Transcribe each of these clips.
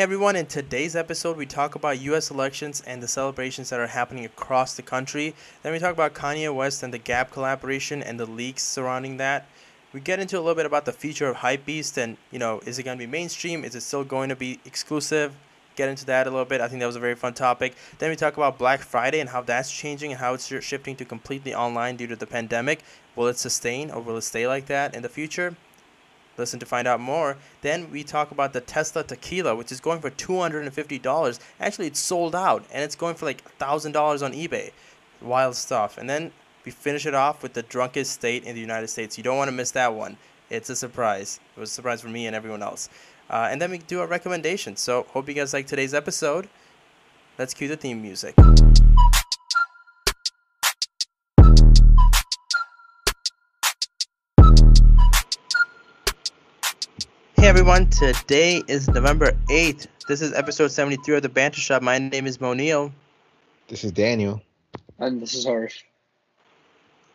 Hey everyone, in today's episode, we talk about US elections and the celebrations that are happening across the country. Then we talk about Kanye West and the Gap collaboration and the leaks surrounding that. We get into a little bit about the future of Hypebeast and, you know, is it going to be mainstream? Is it still going to be exclusive? Get into that a little bit. I think that was a very fun topic. Then we talk about Black Friday and how that's changing and how it's shifting to completely online due to the pandemic. Will it sustain or will it stay like that in the future? Listen to find out more. Then we talk about the Tesla Tequila, which is going for $250. Actually, it's sold out and it's going for like $1,000 on eBay. Wild stuff. And then we finish it off with the drunkest state in the United States. You don't want to miss that one. It's a surprise. It was a surprise for me and everyone else. Uh, and then we do our recommendations. So, hope you guys like today's episode. Let's cue the theme music. Everyone, today is November 8th. This is episode 73 of the Banter Shop. My name is Monil. This is Daniel. And this is Harsh.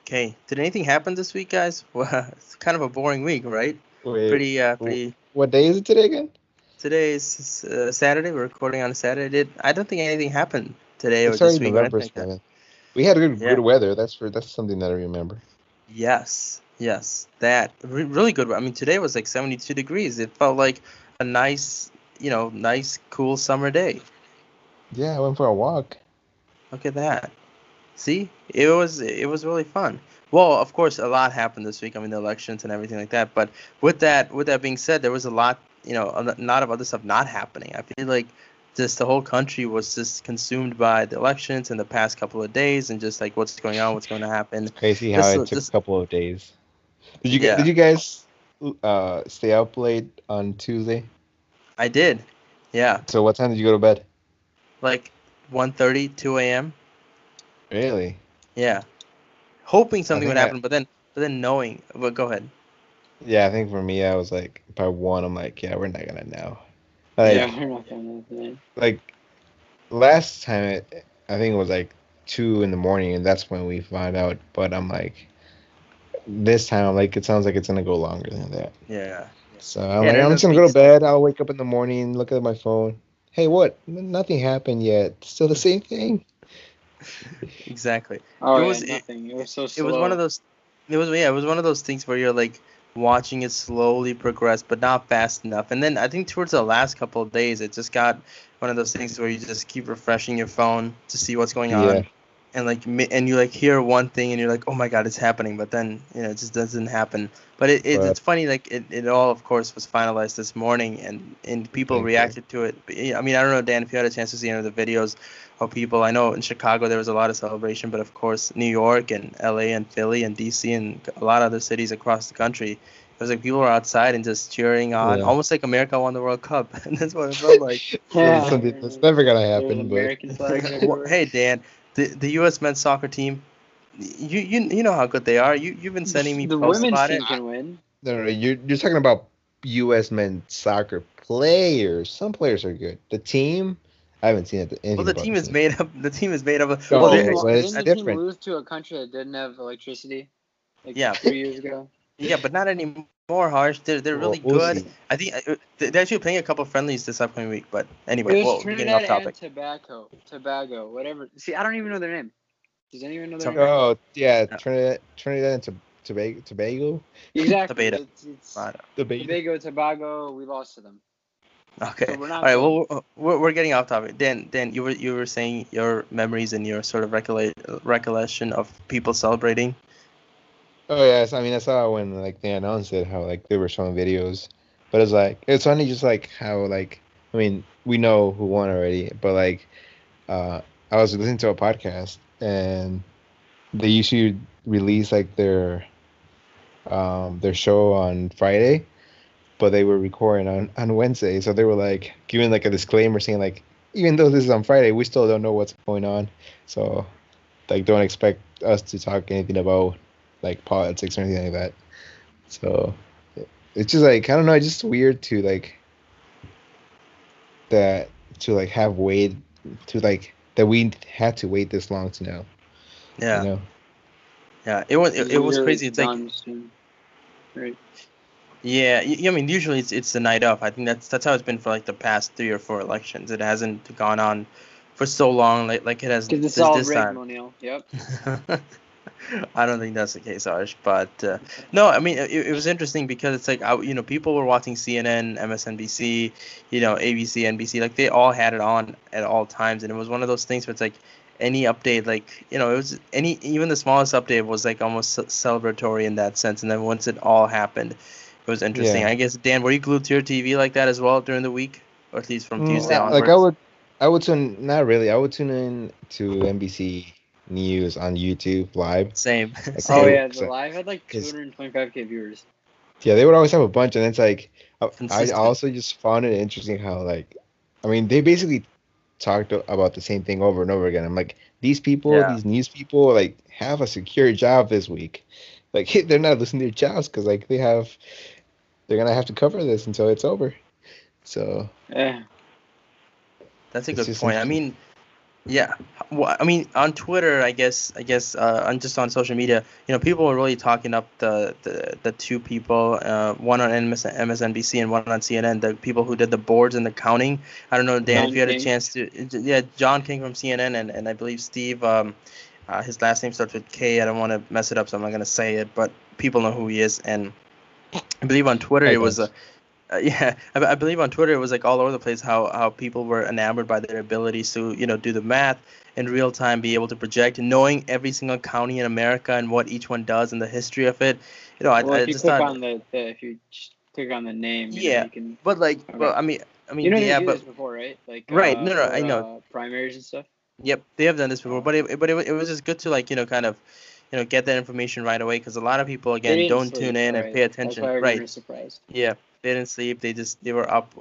Okay, did anything happen this week, guys? Well, it's kind of a boring week, right? Wait, Pretty, uh, pretty. What day is it today again? Today is uh, Saturday. We're recording on a Saturday. Did I don't think anything happened today It's or this already week. I November don't think that- seventh. We had good Yeah. good weather. That's for that's something that I remember. Yes, yes, that re- really good. I mean, today was like 72 degrees. It felt like a nice, you know, nice, cool summer day. Yeah, I went for a walk. Look at that. See, it was it was really fun. Well, of course, a lot happened this week. I mean, the elections and everything like that. But with that, with that being said, there was a lot, you know, a lot of other stuff not happening. I feel like just the whole country was just consumed by the elections in the past couple of days, and just like what's going on, what's going to happen. Crazy how This- it took this- a couple of days. Did you Yeah. did you guys uh stay up late on Tuesday? I did, yeah, So what time did you go to bed? like 1:30, 2 a.m. Really? Yeah, hoping something would think I- happen, but then but then knowing. But go ahead. Yeah, I think for me, I was like by one. I'm like, yeah, we're not gonna know. Like, yeah, we're not gonna tonight. like last time, it, I think it was like two in the morning, and that's when we found out. But I'm like, this time, I'm like, it sounds like it's gonna go longer than that. Yeah. So I'm like, I'm just gonna go to bed. I'll wake up in the morning, look at my phone. Hey, what? Nothing happened yet. Still the same thing. Exactly. Oh, It yeah, was- nothing. It, was so slow. it was one of those it was yeah it was one of those things where you're like watching it slowly progress but not fast enough and then i think towards the last couple of days it just got one of those things where you just keep refreshing your phone to see what's going on Yeah. And like and you like hear one thing and you're like oh my god it's happening but then you know it just doesn't happen but it, it Right. it's funny like it, it all of course was finalized this morning and and people Thank you. reacted to it i mean i don't know dan if you had a chance to see any of the videos of people i know in chicago there was a lot of celebration but of course new york and la and philly and dc and a lot of other cities across the country it was like people were outside and just cheering on Yeah. almost like america won the world cup and that's what it felt like Yeah. Something that's never gonna happen. But American flags Well, everywhere. hey Dan, the the U.S. men's soccer team, you you you know how good they are. You you've been sending me the posts women's about team it. can win. no, no, no, you're you're talking about U.S. men's soccer players. Some players are good. The team, I haven't seen it. anything Well, the team is made up. The team is made up. Of, No, well, they're- but Didn't the different. team lose to a country that didn't have electricity? Like Yeah. three years ago. yeah, but not anymore. More harsh. They're they're really We'll- we'll good. see. I think uh, they're actually playing a couple of friendlies this upcoming week. But anyway, It was we're getting Trinidad off and topic. Tobago. Tobago, whatever. See, I don't even know their name. Does anyone know their Tobago. name? Oh yeah, Yeah. Trinidad, Trinidad and Tob- Tobago, Tobago, Exactly. Tobago. It's, it's Right. Tobago. Tobago, Tobago. We lost to them. Okay. So we're All not right. good. Well, we're, we're, we're getting off topic. Dan, Dan, you were you were saying your memories and your sort of recollect, recollection of people celebrating. Oh yes, I mean I saw when like they announced it how like they were showing videos, but it's like it's funny just like how like I mean we know who won already, but like uh I was listening to a podcast and they usually release like their um their show on Friday, but they were recording on on Wednesday, so they were like giving like a disclaimer saying like even though this is on Friday, we still don't know what's going on, so like don't expect us to talk anything about like politics or anything like that. So it's just like I don't know, it's just weird to like that to like have wait to like that we had to wait this long to know. Yeah. You know? Yeah. It was it, it was crazy. It's like. Right. Yeah, y- I mean, usually it's it's the night of. I think that's that's how it's been for like the past three or four elections. It hasn't gone on for so long, like like it has Because it's this, all this time. Yep. I don't think that's the case, Harsh. But uh, no, I mean, it, it was interesting because it's like, I, you know, people were watching CNN, MSNBC, you know, ABC, NBC, like they all had it on at all times, and it was one of those things where it's like any update, like you know, it was any even the smallest update was like almost celebratory in that sense, and then once it all happened, it was interesting. Yeah. I guess Dan, were you glued to your TV like that as well during the week, or at least from Mm, Tuesday onwards? like I would, I would tune not really. I would tune in to NBC News on YouTube live. Same. Like, same. Oh So- yeah, the live had like 225k viewers. Yeah, they would always have a bunch, and it's like uh, I- I also just found it interesting how like, I mean, they basically talked about the same thing over and over again. I'm like, these people, Yeah. these news people, like have a secure job this week. Like they're not losing their jobs because like they have, they're gonna have to cover this until it's over. So Yeah. That's a good point. I mean, yeah. Well, I mean, on Twitter, I guess, I guess, uh, on just on social media, you know, people were really talking up the the, the two people, uh, one on MS, MSNBC and one on CNN, the people who did the boards and the counting. I don't know, Dan, John if you had a chance to, yeah, John King from CNN, and, and I believe Steve, um, uh, his last name starts with K. I don't want to mess it up, so I'm not gonna say it, but people know who he is, and I believe on Twitter it was a. Uh, yeah, I, I believe on Twitter it was like all over the place how, how people were enamored by their abilities to you know do the math in real time, be able to project, knowing every single county in America and what each one does and the history of it. You know, I, well, I if you just click thought, on the, the if you click on the name, you know, Yeah. you can. but like, Okay. well, I mean, I mean, You know yeah, but before, right? Like Right, uh, no, no, I know. Uh, primaries and stuff. Yep, they have done this before, but it, but it, it was just good to like you know kind of you know get that information right away because a lot of people again don't sleep, tune in and pay attention. That's why everyone Right? surprised. Yeah, they didn't sleep. They just they were up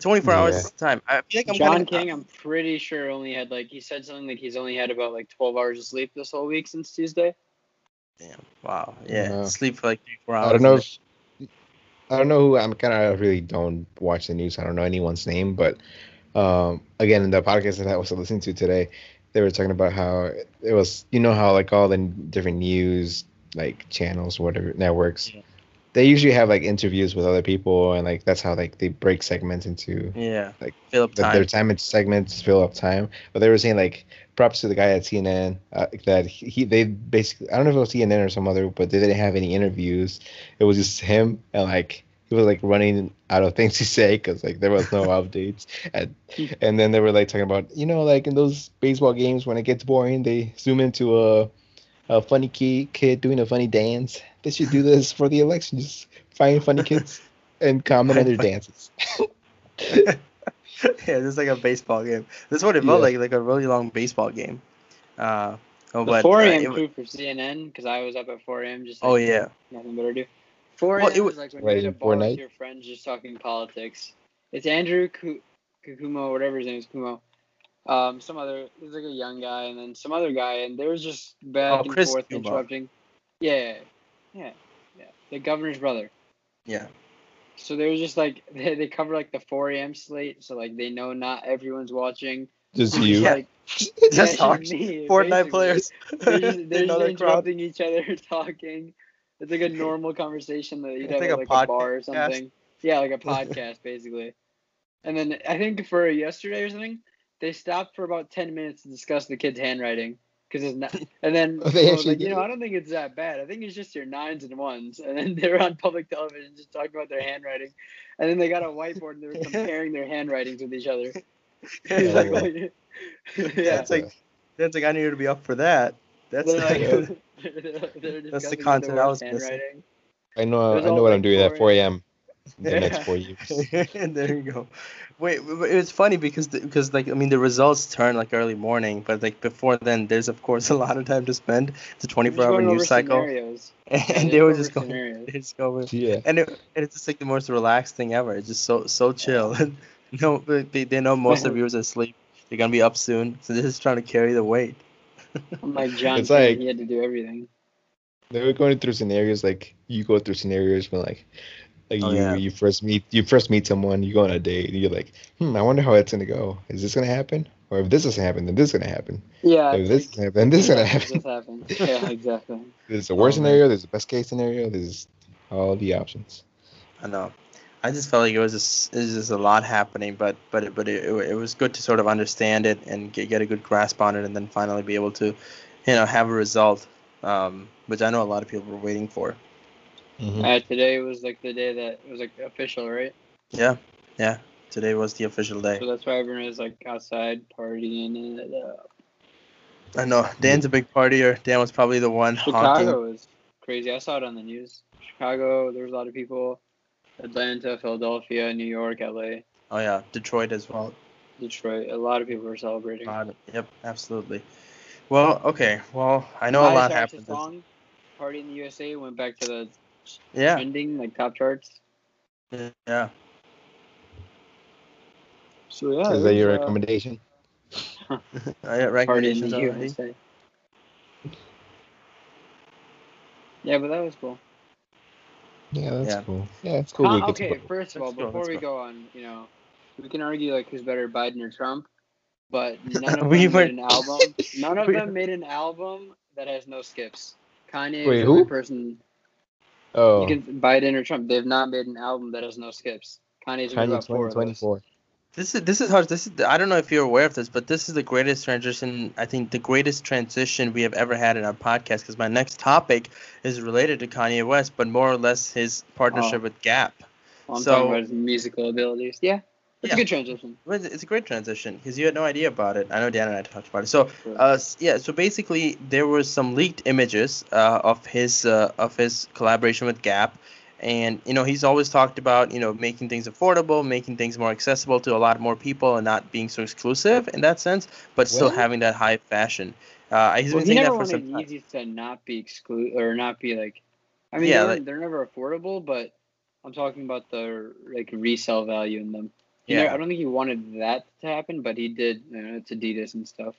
24 hours Yeah. at a time. I feel like I'm John kinda, King, I'm pretty sure only had like he said something like he's only had about like 12 hours of sleep this whole week since Tuesday. Damn. Wow. Yeah. Wow. Sleep for like three, four hours. I don't know if I don't know who I'm kind of really don't watch the news. I don't know anyone's name, but um, again, in the podcast that I was listening to today, they were talking about how it was. You know how like all the different news like channels, whatever networks, Yeah. They usually have like interviews with other people, and like that's how like they break segments into yeah. like, fill up the, time. their time into segments fill up time. But they were saying like props to the guy at CNN uh, that he, he they basically I don't know if it was CNN or some other, but they didn't have any interviews. It was just him and like he was like running out of things to say because like there was no updates and and then they were like talking about you know like in those baseball games when it gets boring they zoom into a a funny kid kid doing a funny dance. They should do this for the election. Just find funny kids and comment on their dances. yeah, it's like a baseball game. This is what it felt Yeah. like, like a really long baseball game. Uh, oh, The but 4 uh, a.m. it wa- crew for CNN because I was up at 4 a.m. just oh yeah, nothing better to do. 4 Well, a.m. it was wa- like when Right, you're at a bar with Fortnite? your friends just talking politics. It's Andrew Ku- Kukumo, whatever his name is, Cuomo. Um, some other, there's like a young guy, and then some other guy, and they was just back Oh, and Chris forth Cuomo. interrupting. Yeah, yeah, yeah. The governor's brother. yeah. So they was just like they, they cover like the 4 a.m. slate, so like they know not everyone's watching. Just you. Like Just me, Fortnite basically. players. They're just, they they're know just crowd. interrupting each other, talking. It's like a normal conversation that you'd have like a like a bar or something. Yeah, like a podcast basically. And then I think for yesterday or something, they stopped for about ten minutes to discuss the kid's handwriting because it's not. And then Oh, they someone actually like, you know, did? I don't think it's that bad. I think it's just your nines and ones. And then they were on public television just talking about their handwriting. And then they got a whiteboard and they were comparing their handwritings with each other. He's like, Yeah. yeah. That's like that's like I need to be up for that. That's They're like, like- they're That's the content I was missing. I know. I know what like I'm doing at 4 4 a.m. the Yeah. next four years. there you go. Wait, but it's funny because because like I mean the results turn like early morning, but like before then, there's of course a lot of time to spend. It's a 24 hour news cycle, scenarios. and Yeah, they were just going, scenarios. they just go with, Yeah. and, it, and it's just like the most relaxed thing ever. It's just so so chill. no, they, they know most of the viewers are asleep. They're gonna be up soon, so they're just trying to carry the weight. Unlike John, It's King, like- he had to do everything. They were going through scenarios like you go through scenarios when like like Oh, you yeah. you first meet you first meet someone, you go on a date, and you're like, hmm, I wonder how it's gonna go. Is this gonna happen? Or if this doesn't happen, then this is gonna happen. Yeah, if this like, doesn't happen, then this is gonna happen. This happened. Yeah, exactly. There's a worst Oh, scenario, there's a best case scenario, there's all the options. I know. I just felt like it was just, it was just a lot happening, but but it, but it, it was good to sort of understand it and get, get a good grasp on it, and then finally be able to, you know, have a result, um, which I know a lot of people were waiting for. Mhm. Uh, today was like the day that it was like official, right? Yeah, yeah. Today was the official day. So that's why everyone was like outside partying it up. I know Dan's a big partier. Dan was probably the one Chicago haunting. was crazy. I saw it on the news. Chicago, there was a lot of people. Atlanta, Philadelphia, New York, LA, Oh yeah, Detroit as well. Detroit. A lot of people were celebrating. Yep, absolutely. Well, okay. Well, I know a lot happened. Song, Party in the USA went back to the Yeah, trending like top charts. yeah. So yeah, Is that your uh, recommendation? I got Party in recommendations the already. USA. Yeah, but that was cool. Yeah, that's Yeah. cool. Yeah, it's cool. Con- we to okay, first of all, Let's before let's we go. go on, you know, we can argue like who's better, Biden or Trump, but none of We them were- made an album. None of We- them made an album that has no skips. Kanye Wait, is the who? only person. Oh, You can Biden or Trump. They've not made an album that has no skips. Kanye's made Kanye about four of 2024. This is this is hard. This is I don't know if you're aware of this, but this is the greatest transition. I think the greatest transition we have ever had in our podcast. Because my next topic is related to Kanye West, but more or less his partnership Oh. with Gap. Well, I'm So- talking about his musical abilities. Yeah, it's Yeah. a good transition. It's it's a great transition because you had no idea about it. I know Dan and I talked about it. So Uh, yeah. So basically, there were some leaked images uh, of his uh, of his collaboration with Gap, and you know he's always talked about you know making things affordable, making things more accessible to a lot more people, and not being so exclusive in that sense, but still Well- having that high fashion. Uh, he's well, been he saying never that for wanted some time. Yeezys to not be exclusive or not be like. I mean, Yeah, they're, like- they're never affordable, but I'm talking about the like resale value in them. Yeah. never- I don't think he wanted that to happen, but he did. You know, it's Adidas and stuff.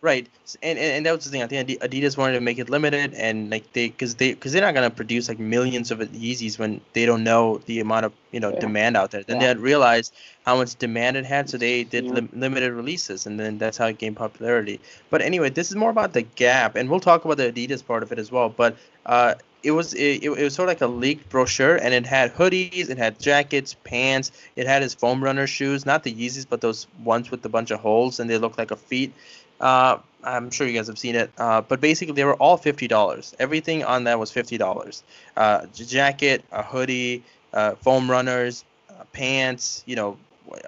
Right, and, and and that was the thing. I think Adidas wanted to make it limited, and like they, because they, because they're not gonna produce like millions of Yeezys when they don't know the amount of you know Yeah. demand out there. Then they Yeah. had realized how much demand it had, so they did Yeah. lim- limited releases, and then that's how it gained popularity. But anyway, this is more about the Gap, and we'll talk about the Adidas part of it as well. But uh, it was it, it was sort of like a leaked brochure, and it had hoodies, it had jackets, pants, it had his foam runner shoes, not the Yeezys, but those ones with a bunch of holes, and they look like a feet. Uh, I'm sure you guys have seen it. Uh, but basically, they were all fifty dollars. Everything on that was fifty dollars. Uh, jacket, a hoodie, uh, foam runners, uh, pants. You know,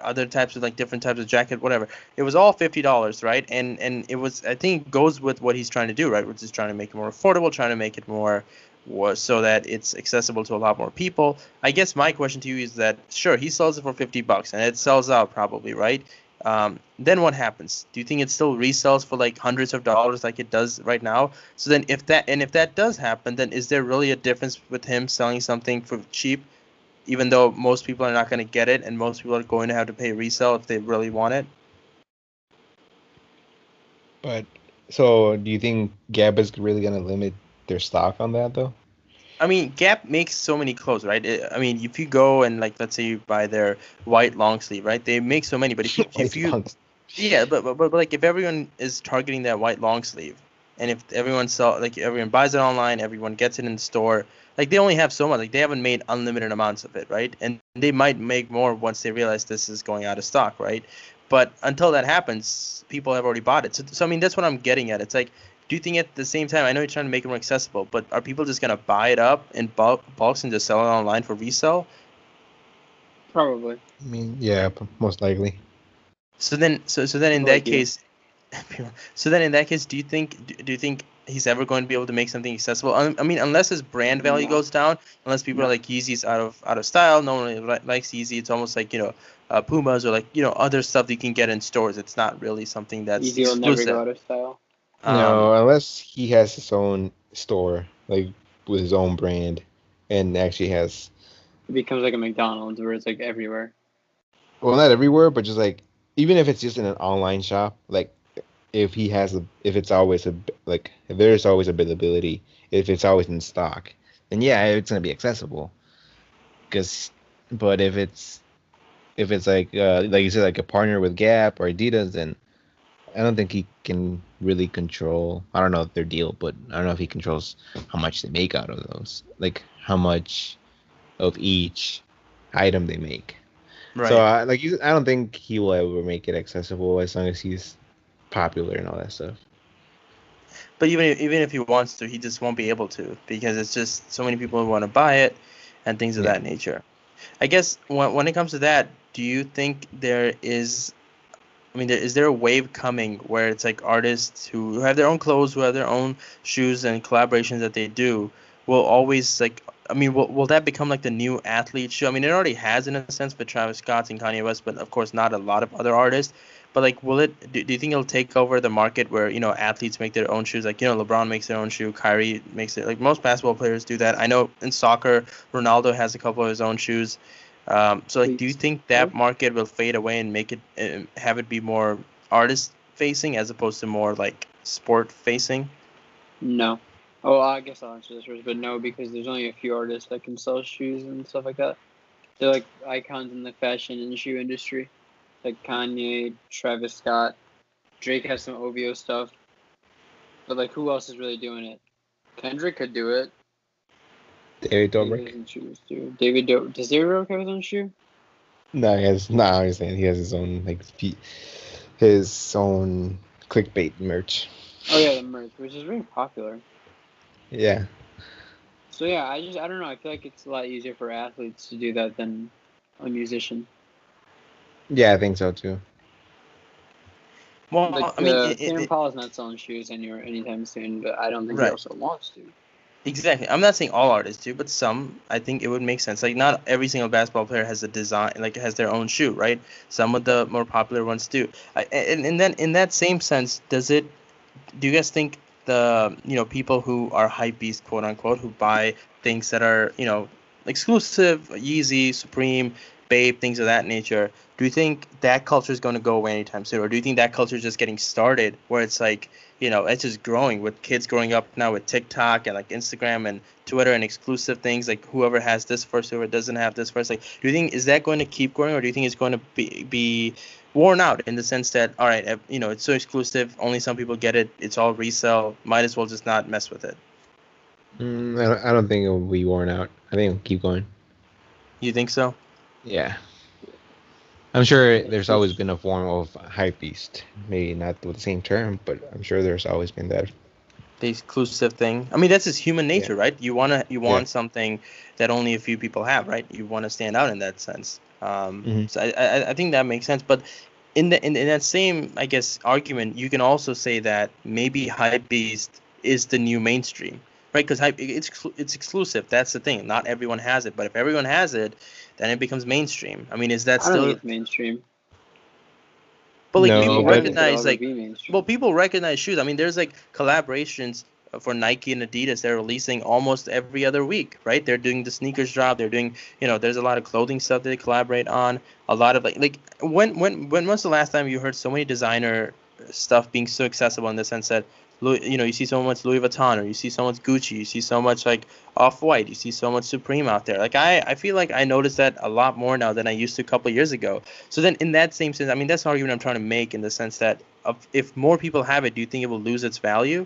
other types of like different types of jacket, whatever. It was all fifty dollars, right? And and it was I think goes with what he's trying to do, right? Which is trying to make it more affordable, trying to make it more was so that it's accessible to a lot more people. I guess my question to you is that sure he sells it for 50 bucks and it sells out probably, right? Um, then what happens? Do you think it still resells for like hundreds of dollars like it does right now? So then if that and if that does happen, then is there really a difference with him selling something for cheap even though most people are not going to get it and most people are going to have to pay resale if they really want it? But so, do you think Gap is really gonna limit their stock on that though? I mean, Gap makes so many clothes, right? I mean, if you go and like, let's say you buy their white long sleeve, right? They make so many, but if you, if you, yeah, but, but but like if everyone is targeting that white long sleeve, and if everyone sell like everyone buys it online, everyone gets it in the store, like they only have so much, like they haven't made unlimited amounts of it, right? And they might make more once they realize this is going out of stock, right? But until that happens, people have already bought it. So, so I mean, that's what I'm getting at. It's like, do you think at the same time, I know you're trying to make it more accessible, but are people just gonna buy it up in bulk, bulks and just sell it online for resale? Probably. I mean, yeah, most likely. So then, so so then in People that you. case, so then in that case, do you think do, do you think he's ever going to be able to make something accessible? I, I mean, unless his brand value No. goes down, unless people No. are like Yeezy's out of out of style, no one really likes Yeezy. It's almost like you know, uh, Pumas or like you know other stuff that you can get in stores. It's not really something that's Yeezy will never exclusive. go out of style. Um, no, unless he has his own store, like with his own brand, and actually has It becomes like a McDonald's where it's like everywhere. well, not everywhere, but just like even if it's just in an online shop, like if he has a, if it's always a like if there's always availability, if it's always in stock, then yeah, it's gonna be accessible. Cause, but if it's if it's like uh like you said like a partner with Gap or Adidas, then I don't think he can really control. I don't know their deal, but I don't know if he controls how much they make out of those, like how much of each item they make. Right. So I like I don't think he will ever make it accessible as long as he's popular and all that stuff. But even if, even if he wants to, he just won't be able to because it's just so many people want to buy it and things of Yeah. that nature. I guess when when it comes to that, do you think there is I mean, is there a wave coming where it's like artists who have their own clothes, who have their own shoes and collaborations that they do, will always like? I mean, will, will that become like the new athlete shoe? I mean, it already has in a sense with Travis Scott and Kanye West, but of course not a lot of other artists. But like, will it? Do, do you think it'll take over the market where you know athletes make their own shoes? Like you know, LeBron makes their own shoe, Kyrie makes it. Like most basketball players do that. I know in soccer, Ronaldo has a couple of his own shoes. Um, so like, do you think that market will fade away and make it uh, have it be more artist facing as opposed to more like sport facing? No. Oh, I guess I'll answer this first, but no, because there's only a few artists that can sell shoes and stuff like that. They're like icons in the fashion and shoe industry, like Kanye, Travis Scott, Drake has some OVO stuff, but like who else is really doing it? Kendrick could do it. David He Dobrik. has shoes too. David Do- does David Dobrik have his own shoe? No, he has no. I was saying he has his own like his own clickbait merch. Oh yeah, the merch, which is very popular. Yeah. So yeah, I just I don't know. I feel like it's a lot easier for athletes to do that than a musician. Yeah, I think so too. Well, Like I mean, uh, it, it, Tame it- Impala's not selling shoes anywhere anytime soon, but I don't think Right. he also wants to. Exactly. I'm not saying all artists do, but some. I think it would make sense. Like not every single basketball player has a design, like has their own shoe, right? Some of the more popular ones do. And and then in that same sense, does it? Do you guys think the you know people who are hype beast, quote unquote, who buy things that are you know exclusive, Yeezy, Supreme, Bape, things of that nature? Do you think that culture is going to go away anytime soon, or do you think that culture is just getting started, where it's like you know it's just growing with kids growing up now with TikTok and like Instagram and Twitter and exclusive things like whoever has this first, whoever doesn't have this first. Like, do you think is that going to keep growing, or do you think it's going to be be worn out in the sense that all right, you know, it's so exclusive, only some people get it, it's all resell, might as well just not mess with it. Mm, I, don't, I don't think it will be worn out. I think it'll keep going. You think so? Yeah. I'm sure there's always been a form of hype beast. Maybe not with the same term, but I'm sure there's always been that. the exclusive thing. I mean, that's just human Yeah. nature, right? You wanna you want something that only a few people have, right? You want to stand out in that sense. Um, Mhm. So I, I I think that makes sense. But in the in, in that same I guess argument, you can also say that maybe hype beast is the new mainstream, right? Because it's it's exclusive. That's the thing. Not everyone has it, but if everyone has it, then it becomes mainstream. I mean, is that I don't still? think it's mainstream. But like No, people but- I don't think it'll recognize like well, people recognize shoes. I mean, there's like collaborations for Nike and Adidas. They're releasing almost every other week, right? They're doing the sneakers drop. They're doing, you know, there's a lot of clothing stuff that they collaborate on. A lot of like, like when when when was the last time you heard so many designer stuff being so accessible in the sense that, Louis, you know, you see so much Louis Vuitton or you see so much Gucci, you see so much like Off White, you see so much Supreme out there. Like I, I feel like I notice that a lot more now than I used to a couple years ago. So then, in that same sense, I mean, that's the argument I'm trying to make in the sense that of, if more people have it, do you think it will lose its value?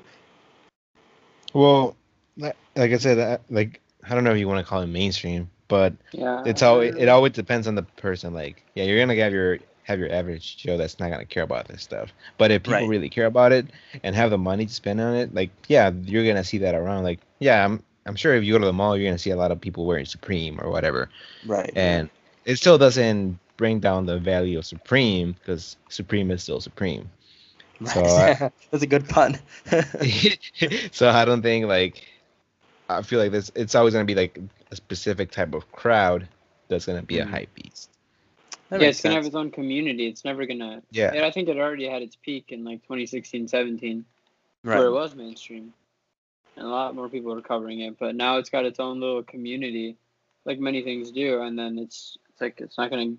Well, like like I said, that, like I don't know if you want to call it mainstream, but yeah, it's I all it, always depends on the person. Like, yeah, you're gonna have your have your average Joe that's not gonna care about this stuff. But if people Right. really care about it and have the money to spend on it, like, yeah, you're gonna see that around. Like, yeah, I'm I'm sure if you go to the mall, you're gonna see a lot of people wearing Supreme or whatever, Right. and it still doesn't bring down the value of Supreme because Supreme is still Supreme. So I- that's a good pun. so I don't think like I feel like this it's always gonna be like a specific type of crowd that's gonna be Mhm. a hype beast. That yeah, it's gonna have its own community. It's never gonna. Yeah. And I think it already had its peak in like 2016, 17, where it was mainstream, and a lot more people were covering it. But now it's got its own little community, like many things do. And then it's it's like it's not gonna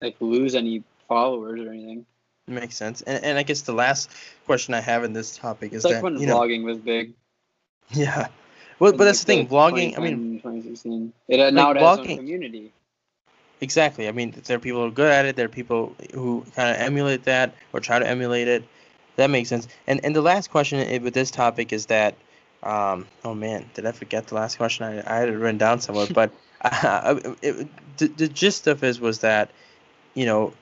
like lose any followers or anything. Makes sense. And and I guess the last question I have in this topic It's is like that when you know, vlogging was big. yeah. Well, but that's like, the thing. Vlogging. I mean, 2016. It now it has its vlogging- own community. Exactly. I mean, there are people who are good at it. There are people who kind of emulate that or try to emulate it. That makes sense. And and the last question with this topic is that, um, oh man, did I forget the last question? I, I had it written down somewhere. but uh, it, the, the gist of it was that, you know,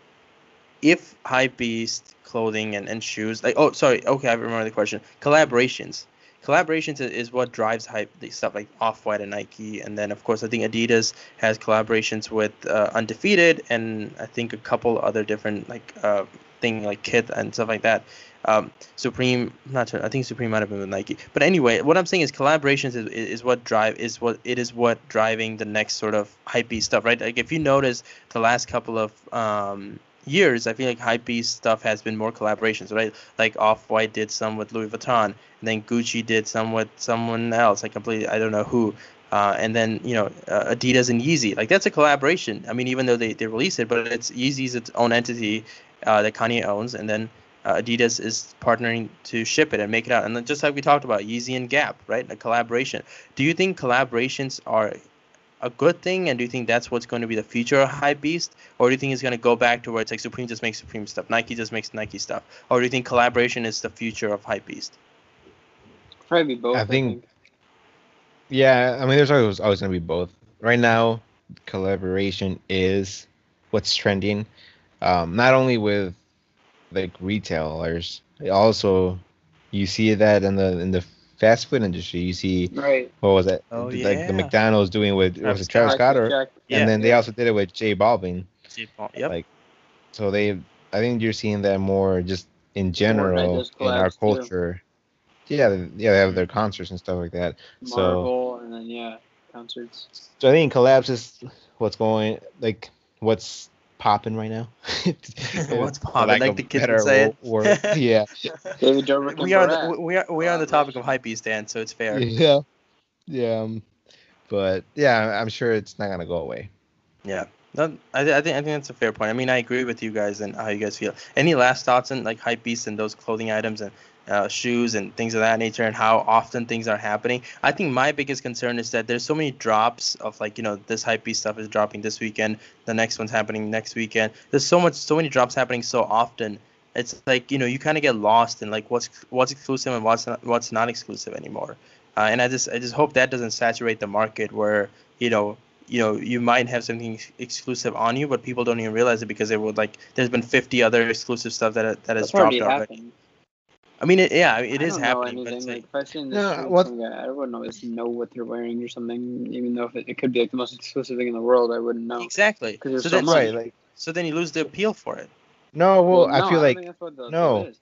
if Hypebeast clothing and, and shoes, like, oh, sorry, okay, I remember the question. Collaborations. Collaborations is what drives hype, the stuff like Off White and Nike, and then of course I think Adidas has collaborations with uh, Undefeated, and I think a couple other different like uh, thing like Kith and stuff like that. Um, Supreme, not sure, I think Supreme might have been with Nike, but anyway, what I'm saying is collaborations is, is what drive is what it is what driving the next sort of hypey stuff, right? Like if you notice the last couple of um, years, I feel like hypebeast stuff has been more collaborations, right? Like Off White did some with Louis Vuitton, and then Gucci did some with someone else. I completely, I don't know who. Uh, and then you know uh, Adidas and Yeezy, like that's a collaboration. I mean, even though they, they release it, but it's Yeezy's its own entity uh, that Kanye owns, and then uh, Adidas is partnering to ship it and make it out. And then just like we talked about, Yeezy and Gap, right? A collaboration. Do you think collaborations are a good thing? And do you think that's what's going to be the future of Hypebeast? Or do you think it's going to go back to where it's like Supreme just makes Supreme stuff, Nike just makes Nike stuff? Or do you think collaboration is the future of Hypebeast? Probably both. I think, yeah, I mean, there's always always gonna be both. Right now, collaboration is what's trending. Um, not only with like retailers, also you see that in the in the fast food industry. You see, Right. what was it? Oh, like yeah. the McDonald's doing with was Travis it Travis Scott or Jack- Yeah. and then they also did it with J Balvin. Yep. Like, So they, I think you're seeing that more just in general in our collabs, too. culture. Yeah, they- yeah, they have their concerts and stuff like that. So, Marvel, and then yeah, concerts. so I think collabs is what's going like what's popping right now. What's For poppin', like the kids better would say it. word. yeah, David Dobrik and we are the, we are we are on the topic of Hypebeast, Dan, so it's fair. yeah, yeah. Um, but yeah, I'm sure it's not gonna go away. Yeah. No, I, I think I think that's a fair point. I mean, I agree with you guys and how you guys feel. Any last thoughts on like hype beasts and those clothing items and uh, shoes and things of that nature and how often things are happening? I think my biggest concern is that there's so many drops of like you know this hype beast stuff is dropping this weekend, the next one's happening next weekend. There's so much, so many drops happening so often. It's like you know you kind of get lost in like what's what's exclusive and what's not, what's not exclusive anymore. Uh, and I just I just hope that doesn't saturate the market where you know you know you might have something exclusive on you, but people don't even realize it because they would like. There's been 50 other exclusive stuff that that has That's already dropped already. I mean, it, yeah, it I is don't know happening. Anything. it's Like, like, if I see in No, what- some guy, I wouldn't always know what they're wearing or something, even though if it, it could be like the most exclusive thing in the world. I wouldn't know. exactly. 'Cause there's So so then. Right, like so then you lose the appeal for it. no, well, no, I feel don't like think that's what the- no.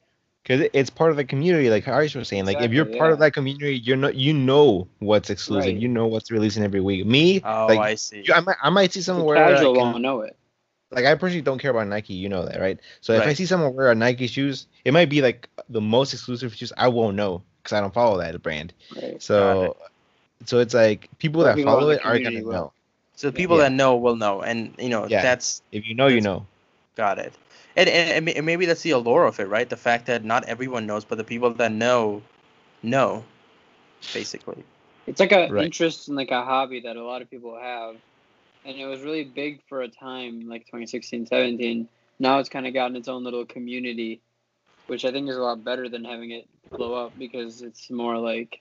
What it is. because it's part of the community. Like Arish was saying, like if you're Exactly, part of that community, you're not, you know what's exclusive, Right. you know what's releasing every week. Me, Oh, like I see. you- I might, I might see The someone wear casual like, won't know it. like I personally don't care about Nike, you know that, right? So if I see someone wear a Nike shoes, it might be like the most exclusive shoes. I won't know because I don't follow that brand. Right. So, so it's like people But that people follow it are gonna will. know. So the people Yeah. that know will know, and you know Yeah. that's If you know, you know. got it. And, and and maybe that's the allure of it, right? The fact that not everyone knows, but the people that know, know, basically. It's like an Right. interest and like a hobby that a lot of people have, and it was really big for a time, like 2016, 17. Now it's kind of gotten its own little community, which I think is a lot better than having it blow up because it's more like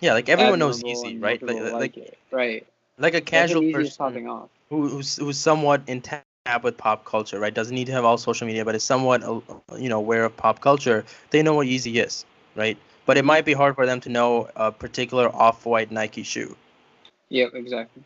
Yeah, like everyone knows admirable easy, right? more Like like it. right. like a casual easiest person off. who, who's who's somewhat in tab with pop culture, right? Doesn't need to have all social media, but is somewhat uh, you know aware of pop culture. They know what Yeezy is, right? But it might be hard for them to know a particular off-white Nike shoe. Yep, exactly.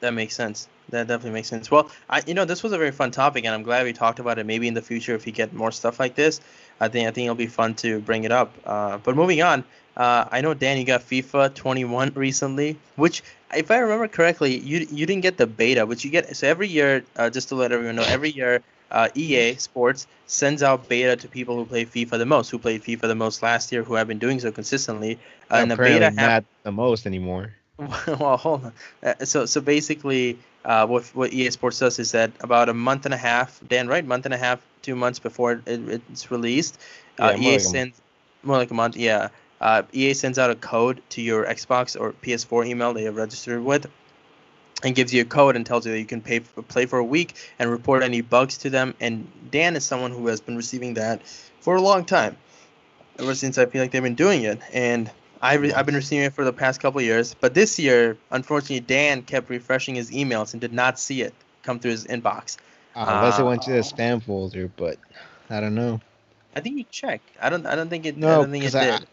That makes sense. That definitely makes sense. Well, I you know this was a very fun topic, and I'm glad we talked about it. Maybe in the future, if we get more stuff like this, I think I think it'll be fun to bring it up. Uh, but moving on, uh, I know Dan, you got FIFA 21 recently, which, if I remember correctly, you you didn't get the beta, which you get. So every year, uh, just to let everyone know, every year. Uh, EA Sports sends out beta to people who play FIFA the most, who played FIFA the most last year, who have been doing so consistently. Uh, and the beta not the most anymore. well, hold on. Uh, so, so basically, uh, what what EA Sports does is that about a month and a half, Dan, right? Month and a half, two months before it, it's released, uh, Yeah, more EA like sends more like a month. Yeah, uh, EA sends out a code to your Xbox or PS4 email that you're registered with, and gives you a code and tells you that you can pay for, play for a week and report any bugs to them. And Dan is someone who has been receiving that for a long time, ever since I feel like they've been doing it. And I re- I've been receiving it for the past couple years, but this year, unfortunately, Dan kept refreshing his emails and did not see it come through his inbox. Uh, unless it went to the Oh. spam folder, but I don't know. I think you checked. I don't. I don't think it. No, don't think it 'cause I- did.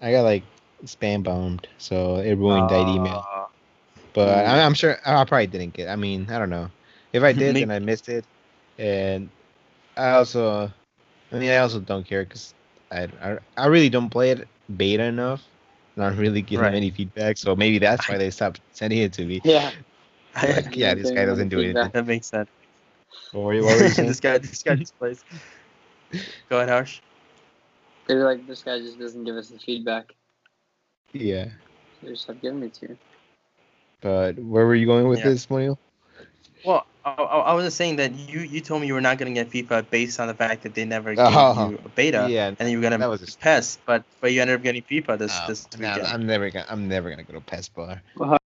I got like spam bombed, so it ruined that email. Uh, But Mm. I, I'm sure I probably didn't get. I mean, I don't know. If I did, Maybe- then I missed it. And I also, I mean, I also don't care because I, I I really don't play it beta enough. Not really getting Right. any feedback, so maybe that's why they stopped sending it to me. Yeah. Like, yeah, this guy doesn't do anything. Feedback. that makes sense. What were you, what were you this guy. This guy just plays. Go ahead, Harsh. They were like, this guy just doesn't give us the feedback. yeah, They just stop giving it to you. but where were you going with Yeah. this, Monil? Well, I, I I was just saying that you you told me you were not going to get FIFA based on the fact that they never gave Oh, you a beta, yeah, and then you were going that to was just. PES, but but you ended up getting FIFA this Oh, this nah, weekend. I'm never gonna. I'm never gonna go to PES bar. Well,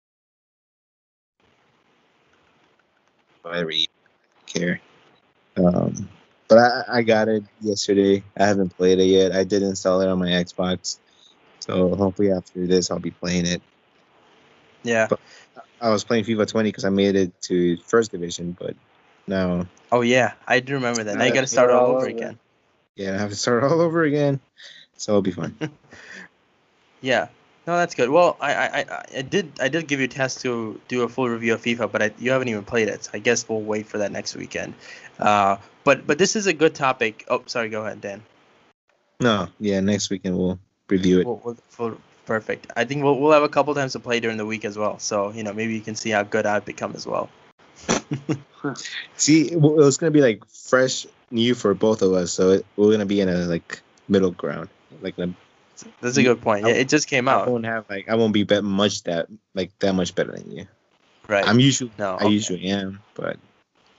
I really care. Um, but I, I got it yesterday. I haven't played it yet. I did install it on my Xbox, so hopefully after this I'll be playing it. yeah. I was playing FIFA 20 because I made it to first division, but now Oh yeah, I do remember that. Now you got to start start all all over over. again. yeah, I have to start all over again. So it'll be fun. Yeah. No, that's good. Well, I, I, I- did I did give you a test to do a full review of FIFA, but I, you haven't even played it. So I guess we'll wait for that next weekend. Uh, but but this is a good topic. Oh, sorry. Go ahead, Dan. no, yeah, next weekend we'll review it. We'll, we'll, perfect. I think we'll we'll have a couple times to play during the week as well. So you know maybe you can see how good I've become as well. See, it was gonna be like fresh new for both of us, so it, we're gonna be in a like middle ground. Like a, That's a good point. Yeah, it just came out. I won't have like I won't be bet much that like that much better than you. Right. I'm usually No, I usually am, but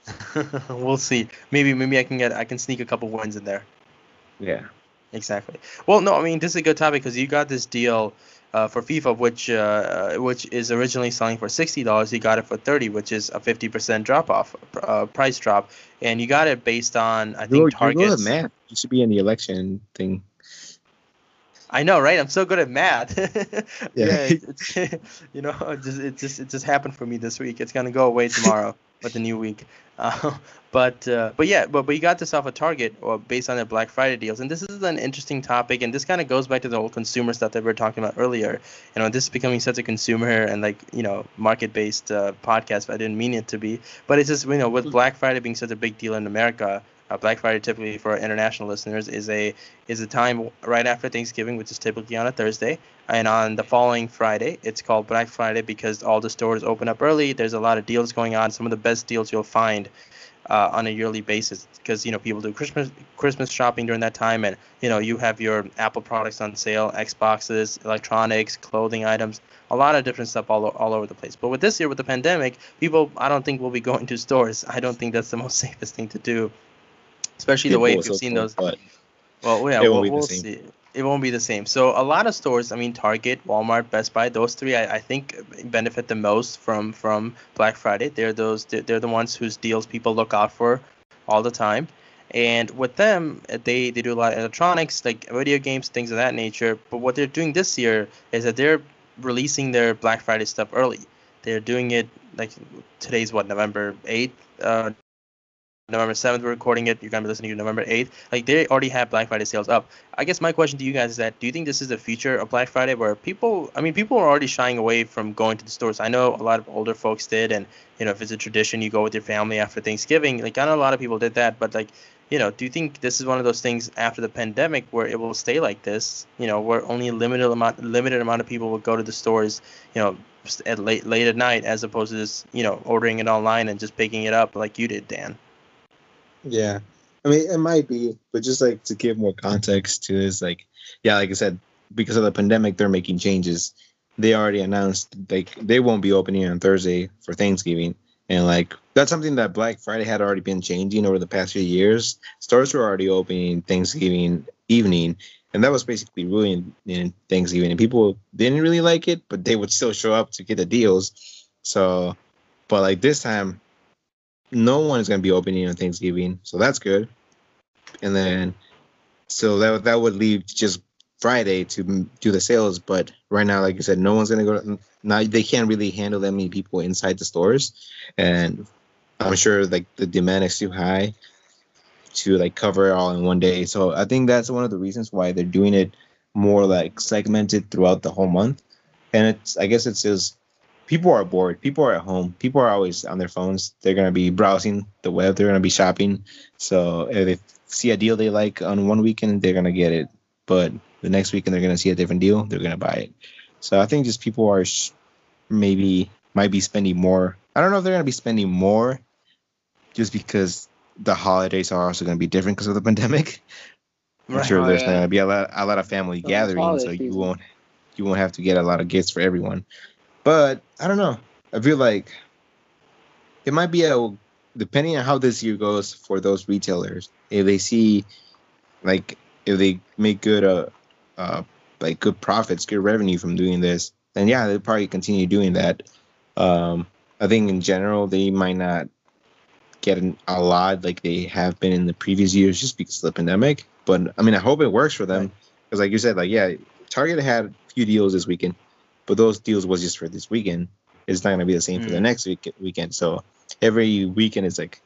we'll see. Maybe maybe I can get I can sneak a couple wins in there. yeah. Exactly. Well, no, I mean this is a good topic because you got this deal uh, for FIFA, which uh, which is originally selling for sixty dollars. You got it for thirty, which is a fifty percent drop off uh, price drop, and you got it based on I You're, think you're good targets. You should be in the election thing. I know, right? I'm so good at math. yeah, Yeah. it's, it's, you know, it just it just it just happened for me this week. It's gonna go away tomorrow with the new week. Uh, but uh, but yeah, but but you got this off a Target or based on their Black Friday deals, and this is an interesting topic, and this kind of goes back to the whole consumer stuff that we were talking about earlier. You know, this is becoming such a consumer and like you know market based uh, podcast. But I didn't mean it to be, but it's just you know with Black Friday being such a big deal in America. Uh, Black Friday typically for international listeners is a is a time right after Thanksgiving, which is typically on a Thursday, and on the following Friday, it's called Black Friday because all the stores open up early. There's a lot of deals going on. Some of the best deals you'll find uh, on a yearly basis because you know people do Christmas Christmas shopping during that time, and you know you have your Apple products on sale, Xboxes, electronics, clothing items, a lot of different stuff all, all over the place. But with this year, with the pandemic, people I don't think will be going to stores. I don't think that's the most safest thing to do, especially the way if you've seen those. Well, yeah, It we'll, won't be the we'll same. see. It won't be the same. So a lot of stores, I mean, Target, Walmart, Best Buy, those three, I, I think benefit the most from from Black Friday. They're those they're, the ones whose deals people look out for all the time. And with them, uh, they they do a lot of electronics, like video games, things of that nature. But what they're doing this year is that they're releasing their Black Friday stuff early. They're doing it like today's what November eighth. Uh, November 7th, we're recording it. You're going to be listening to November 8th. Like, they already have Black Friday sales up. I guess my question to you guys is that do you think this is the future of Black Friday where people, I mean, people are already shying away from going to the stores? I know a lot of older folks did. And, you know, if it's a tradition, you go with your family after Thanksgiving. Like, I know a lot of people did that. But, like, you know, do you think this is one of those things after the pandemic where it will stay like this? You know, where only a limited amount, limited amount of people will go to the stores, you know, at late, late at night as opposed to just, you know, ordering it online and just picking it up like you did, Dan? Yeah. I mean, it might be, but just like to give more context to this, like, yeah, like I said, because of the pandemic, they're making changes. They already announced like they won't be opening on Thursday for Thanksgiving, and like that's something that Black Friday had already been changing over the past few years. Stores were already opening Thanksgiving evening, and that was basically ruining Thanksgiving. And people didn't really like it, but they would still show up to get the deals. So, but like this time, no one is going to be opening on Thanksgiving, so that's good. And then, so that that would leave just Friday to do the sales, but right now, like you said, no one's gonna go. Now they can't really handle that many people inside the stores, and I'm sure like the demand is too high to like cover it all in one day. So I think that's one of the reasons why they're doing it more like segmented throughout the whole month. And it's I guess it's just people are bored. People are at home. People are always on their phones. They're gonna be browsing the web. They're gonna be shopping. So if they see a deal they like on one weekend, they're gonna get it. But the next weekend they're gonna see a different deal. They're gonna buy it. So I think just people are sh- maybe might be spending more. I don't know if they're gonna be spending more, just because the holidays are also gonna be different because of the pandemic. I'm Right. sure Oh, there's yeah. gonna be a lot, a lot of family it's gatherings, so you season. won't, you won't have to get a lot of gifts for everyone. But I don't know. I feel like it might be a depending on how this year goes for those retailers. If they see, like, if they make good, uh, uh, like good profits, good revenue from doing this, then yeah, they'll probably continue doing that. Um, I think in general they might not get an- a lot like they have been in the previous years just because of the pandemic. But I mean, I hope it works for them because, like you said, like yeah, Target had a few deals this weekend, but those deals was just for this weekend. It's not gonna be the same for the Mm. next week weekend. So every weekend is like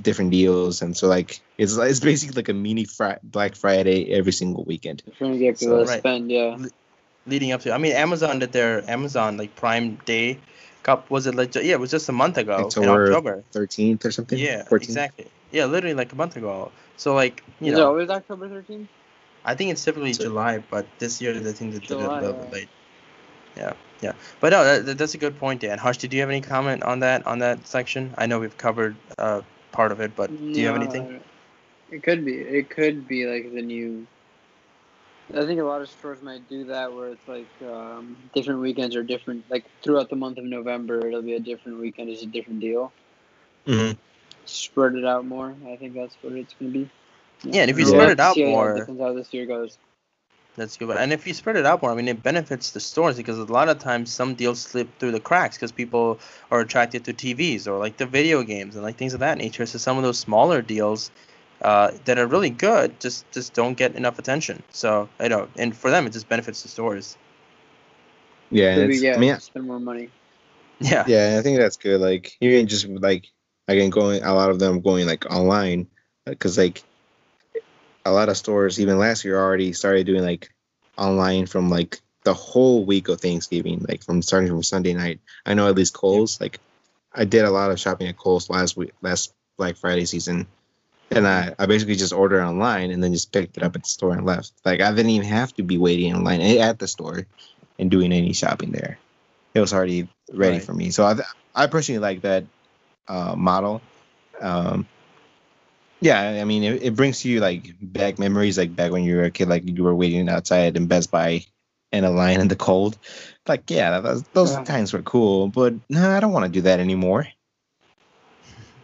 different deals, and so like it's it's basically like a mini fri- Black Friday every single weekend. Trying to get people So- to Right. spend, yeah. leading up to. I mean, Amazon did their Amazon like Prime Day. Cup was it like yeah, it was just a month ago in October October. Thirteenth or something. Yeah, 14th? exactly. Yeah, literally like a month ago. So like you know. Is it know, always October 13th? I think it's typically So- July, but this year I think they did it a little bit late. Yeah, yeah. But no, that, that- that's a good point, Dan. Harsh, did you have any comment on that on that section? I know we've covered uh, part of it, but do you have anything? It could be. It could be like the new. I think a lot of stores might do that where it's like um, different weekends are different. Like throughout the month of November, it'll be a different weekend. It's a different deal. Mhm. Spread it out more. I think that's what it's gonna be. Yeah, and if you We'll spread it out see how- more- depends how this year goes. That's good. And if you spread it out more, I mean, it benefits the stores because a lot of times some deals slip through the cracks because people are attracted to TVs or like the video games and like things of that nature. So some of those smaller deals uh, that are really good just just don't get enough attention. So you know, and for them, it just benefits the stores. Yeah, Could and it's, yeah, I mean, spend more money. Yeah. Yeah, I think that's good. Like even just like again going a lot of them going like online because like a lot of stores even last year already started doing like online from like the whole week of Thanksgiving, like from starting from Sunday night. I know at least Kohl's like I did a lot of shopping at Kohl's last week, last Black Friday season, and I I basically just ordered online and then just picked it up at the store and left. Like I didn't even have to be waiting in line at the store and doing any shopping there. It was already ready Right. for me. So I I personally like that uh, model. Um, yeah, I mean, it, it brings you like back memories, like back when you were a kid, like you were waiting outside in Best Buy in a line in the cold. Like, yeah, that, was- those Yeah. times were cool, but no, I don't want to do that anymore.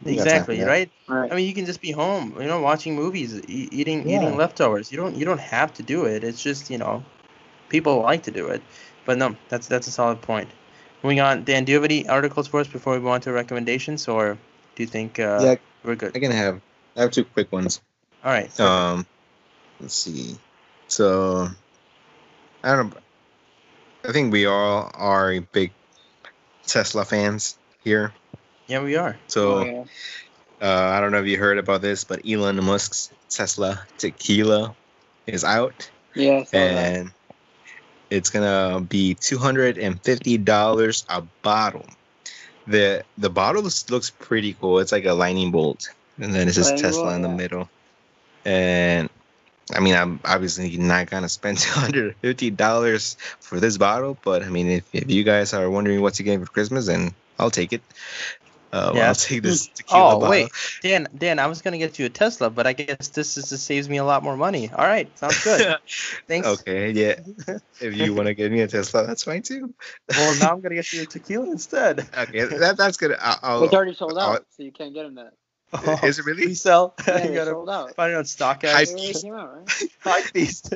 We got time for Exactly. that. Right. All right. I mean, you can just be home, you know, watching movies, e- eating Yeah. eating leftovers. You don't you don't have to do it. It's just you know, people like to do it. But no, that's that's a solid point. Moving on, Dan, do you have any articles for us before we go on to recommendations, or do you think uh, Yeah. we're good? I can have I have two quick ones. All right. Um, let's see. So, I don't. know. I think we all are big Tesla fans here. yeah, we are. So, Oh, yeah. uh, I don't know if you heard about this, but Elon Musk's Tesla tequila is out, Yeah, I saw that. and it's gonna be two hundred and fifty dollars a bottle. the The bottle looks, looks pretty cool. It's like a lightning bolt, and then it says Lightning Tesla bolt, in the yeah. middle. And I mean, I'm obviously not gonna spend two hundred fifty dollars for this bottle, but I mean, if, if you guys are wondering what's to get for Christmas, then I'll take it. Uh, Yeah. I'll take this tequila Oh bottle. wait, Dan, Dan, I was gonna get you a Tesla, but I guess this is this saves me a lot more money. All right, sounds good. Thanks. Okay, yeah. If you want to get me a Tesla, that's fine too. Well, now I'm gonna get you a tequila instead. Okay, that that's good. I'll, I'll, it's already sold I'll- out, so you can't get them that. Is it really? Resell. Yeah, you gotta sold out. find it on StockX. They already came out, right? Hype beast.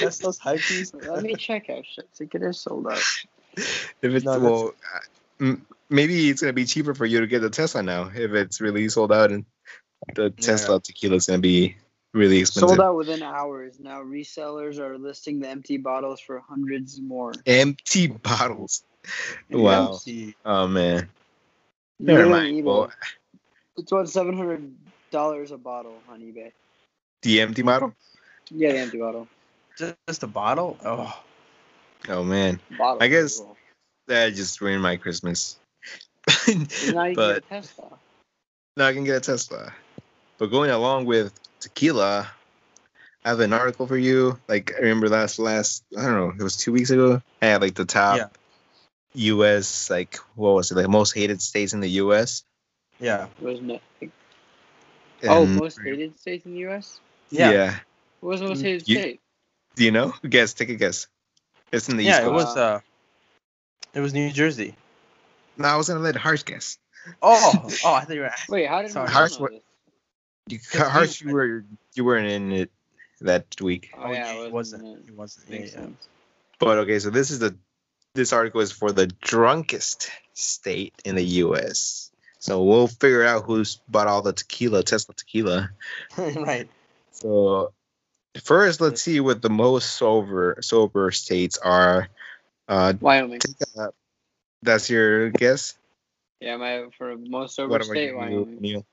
That's those hype beast. Let me check actually. I think it is sold out. If it's No, well, uh, m- maybe it's gonna be cheaper for you to get the Tesla now if it's really sold out and the Yeah. Tesla tequila is gonna be really expensive. Sold out within hours. Now resellers are listing the empty bottles for hundreds more. Empty bottles. Wow. MC. Oh man. Never go mind. eBay. Well, It's about seven hundred dollars a bottle on eBay. the empty bottle. Yeah, the empty bottle. Just a bottle? Oh. Oh man, Bottle. I guess- that just ruined my Christmas. Now you but get a Tesla. now I can get a Tesla. But going along with tequila, I have an article for you. Like I remember last last I don't know, it was two weeks ago. I had like the top Yeah. U.S. like what was it like most hated states in the U.S. Yeah. Wasn't it? Like, oh, And- most hated states in the U.S. Yeah. yeah. What was the most Mm, hated you- state? Do you know? Guess. Take a guess. It's in the Yeah, East it was uh it was New Jersey. No, I was gonna let Harsh guess. Oh, oh, I thought you were asking. Wait, how did Sorry. Harsh know what- You, Harsh, you- you were you weren't in it that week. Oh, yeah, it wasn't. wasn't. Wasn't. Yeah, yeah. sense. But okay, so this is the this article is for the drunkest state in the U.S. So we'll figure out who's bought all the tequila, Tesla tequila. right. So first, let's see what the most sober sober states are. Uh, Wyoming. take a, that's your guess. Yeah, my for most sober What about state, you, Wyoming. Neil?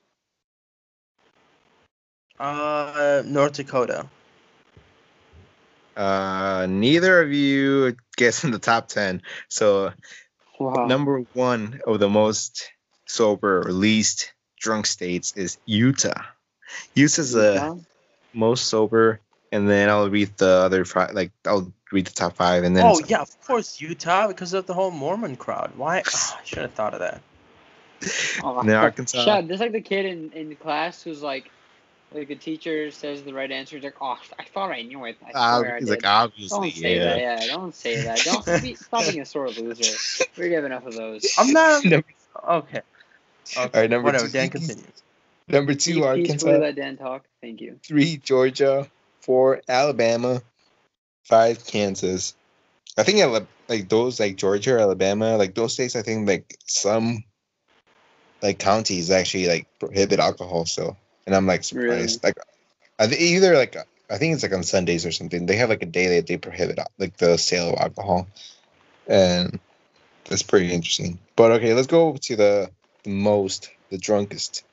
Uh, North Dakota. Uh, neither of you guess in the top ten. So Wow. number one of the most sober or least drunk states is Utah. Utah's the Utah? most sober, and then I'll read the other five. Like I'll read the top five, and then Oh yeah, of course Utah because of the whole Mormon crowd. Why? Ah, I should have thought of that. Oh, And then Arkansas. Shut. Just like the kid in, in class who's like, like the teacher says the right answer. He's like, oh, I thought I knew it. I Ah, swear I he's did. like obviously, don't say yeah. that. Yeah, don't say that. Don't be, stop being a sore loser. We have enough of those. I'm not. Okay. Okay. All right, number Whatever. two. Dan, continue. Number two, you peacefully Arkansas. let Dan talk? Thank you. Three, Georgia. Four, Alabama. Five, Kansas. I think like those like Georgia, or Alabama, like those states. I think like some like counties actually like prohibit alcohol So, and I'm like surprised. Like, I think either like I think it's like on Sundays or something. They have like a day that they prohibit like the sale of alcohol, and that's pretty interesting. But okay, let's go to the, the most, the drunkest.